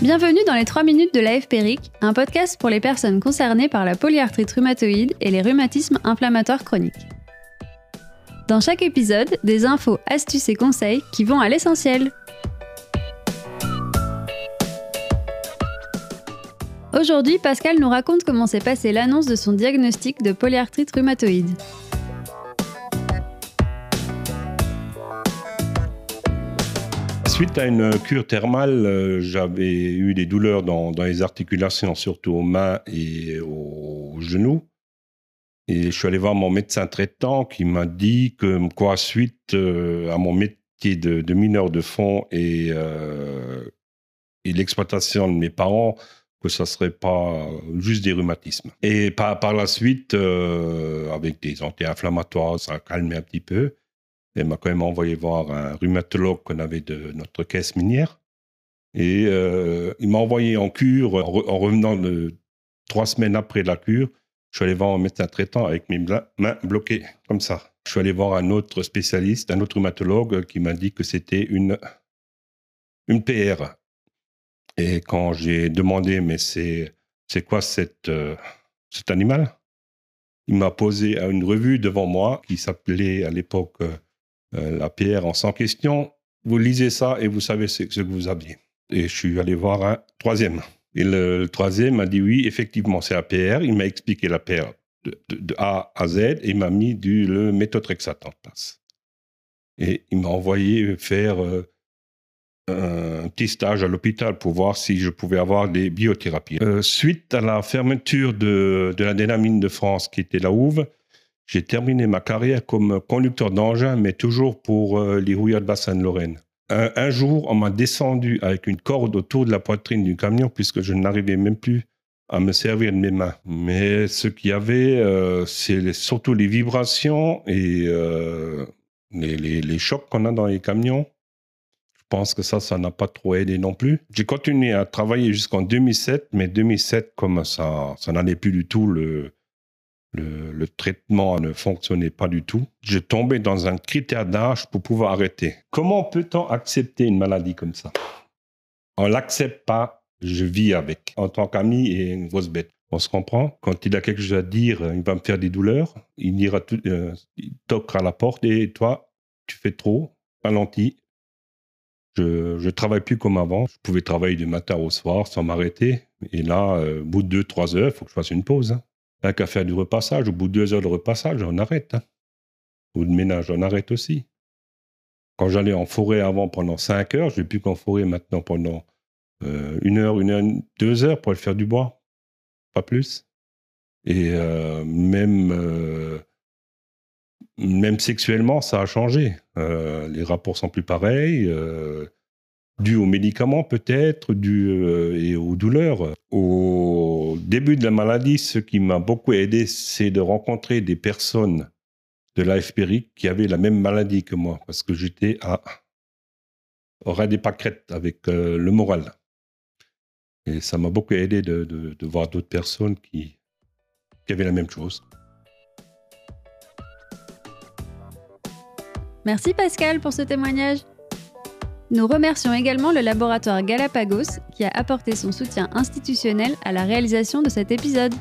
Bienvenue dans les 3 minutes de l'AFPRIC, un podcast pour les personnes concernées par la polyarthrite rhumatoïde et les rhumatismes inflammatoires chroniques. Dans chaque épisode, des infos, astuces et conseils qui vont à l'essentiel. Aujourd'hui, Pascal nous raconte comment s'est passée l'annonce de son diagnostic de polyarthrite rhumatoïde. Suite à une cure thermale, euh, j'avais eu des douleurs dans, les articulations, surtout aux mains et aux genoux. Et je suis allé voir mon médecin traitant qui m'a dit que, suite euh, à mon métier de, mineur de fond et, euh, et l'exploitation de mes parents, que ça serait pas juste des rhumatismes. Et par, par la suite, avec des anti-inflammatoires, ça a calmé un petit peu. Elle m'a quand même envoyé voir un rhumatologue qu'on avait de notre caisse minière. Et euh, il m'a envoyé en cure en, revenant trois semaines après la cure. Je suis allé voir un médecin traitant avec mes mains bloquées, comme ça. Je suis allé voir un autre spécialiste, un autre rhumatologue qui m'a dit que c'était une, une PR. Et quand j'ai demandé, mais c'est, quoi cette, euh, cet animal? Il m'a posé une revue devant moi qui s'appelait à l'époque euh, la PR en 100 questions. Vous lisez ça et vous savez ce, que vous aviez. Et je suis allé voir un troisième. Et le, troisième m'a dit oui, effectivement, c'est la PR. Il m'a expliqué la PR de, A à Z et il m'a mis du, le méthotrexate en place. Et il m'a envoyé faire euh, un petit stage à l'hôpital pour voir si je pouvais avoir des biothérapies. Euh, suite à la fermeture de, de la Dénamine de France, qui était la Houve, j'ai terminé ma carrière comme conducteur d'engin, mais toujours pour euh, les rouilleurs de Bassin-Lorraine. Un, un, jour, on m'a descendu avec une corde autour de la poitrine du camion puisque je n'arrivais même plus à me servir de mes mains. Mais ce qu'il y avait, euh, c'est surtout les vibrations et euh, les, chocs qu'on a dans les camions. Je pense que ça, ça n'a pas trop aidé non plus. J'ai continué à travailler jusqu'en 2007, mais 2007, comme ça, ça n'allait plus du tout, le, le, traitement ne fonctionnait pas du tout. Je tombais dans un critère d'âge pour pouvoir arrêter. Comment peut-on accepter une maladie comme ça? On l'accepte pas, je vis avec. En tant qu'ami et une grosse bête. On se comprend? Quand il a quelque chose à dire, il va me faire des douleurs. Il dira tout, euh, il toquera à la porte et toi, tu fais trop, ralentis. Je, je travaille plus comme avant. Je pouvais travailler du matin au soir sans m'arrêter. Et là, euh, au bout de deux, trois heures, il faut que je fasse une pause. Hein. Pas qu'à faire du repassage. Au bout de deux heures de repassage, on arrête. Hein. Ou de ménage, on arrête aussi. Quand j'allais en forêt avant pendant cinq heures, je vais plus qu'en forêt maintenant pendant euh, une heure, une heure, deux heures pour aller faire du bois. Pas plus. Et euh, même, euh, même sexuellement, ça a changé. les rapports sont plus pareils dû aux médicaments peut-être, dû euh, et aux douleurs. Au début de la maladie, ce qui m'a beaucoup aidé, c'est de rencontrer des personnes de l'AFPRIC qui avaient la même maladie que moi, parce que j'étais à au des pâquerettes avec euh, le moral. Et ça m'a beaucoup aidé de, voir d'autres personnes qui avaient la même chose. Merci Pascal pour ce témoignage. Nous remercions également le laboratoire Galapagos qui a apporté son soutien institutionnel à la réalisation de cet épisode.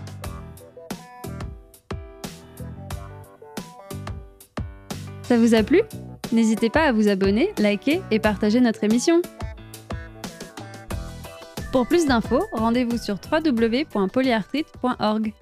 Ça vous a plu? N'hésitez pas à vous abonner, liker et partager notre émission. Pour plus d'infos, rendez-vous sur www.polyarthrite.org.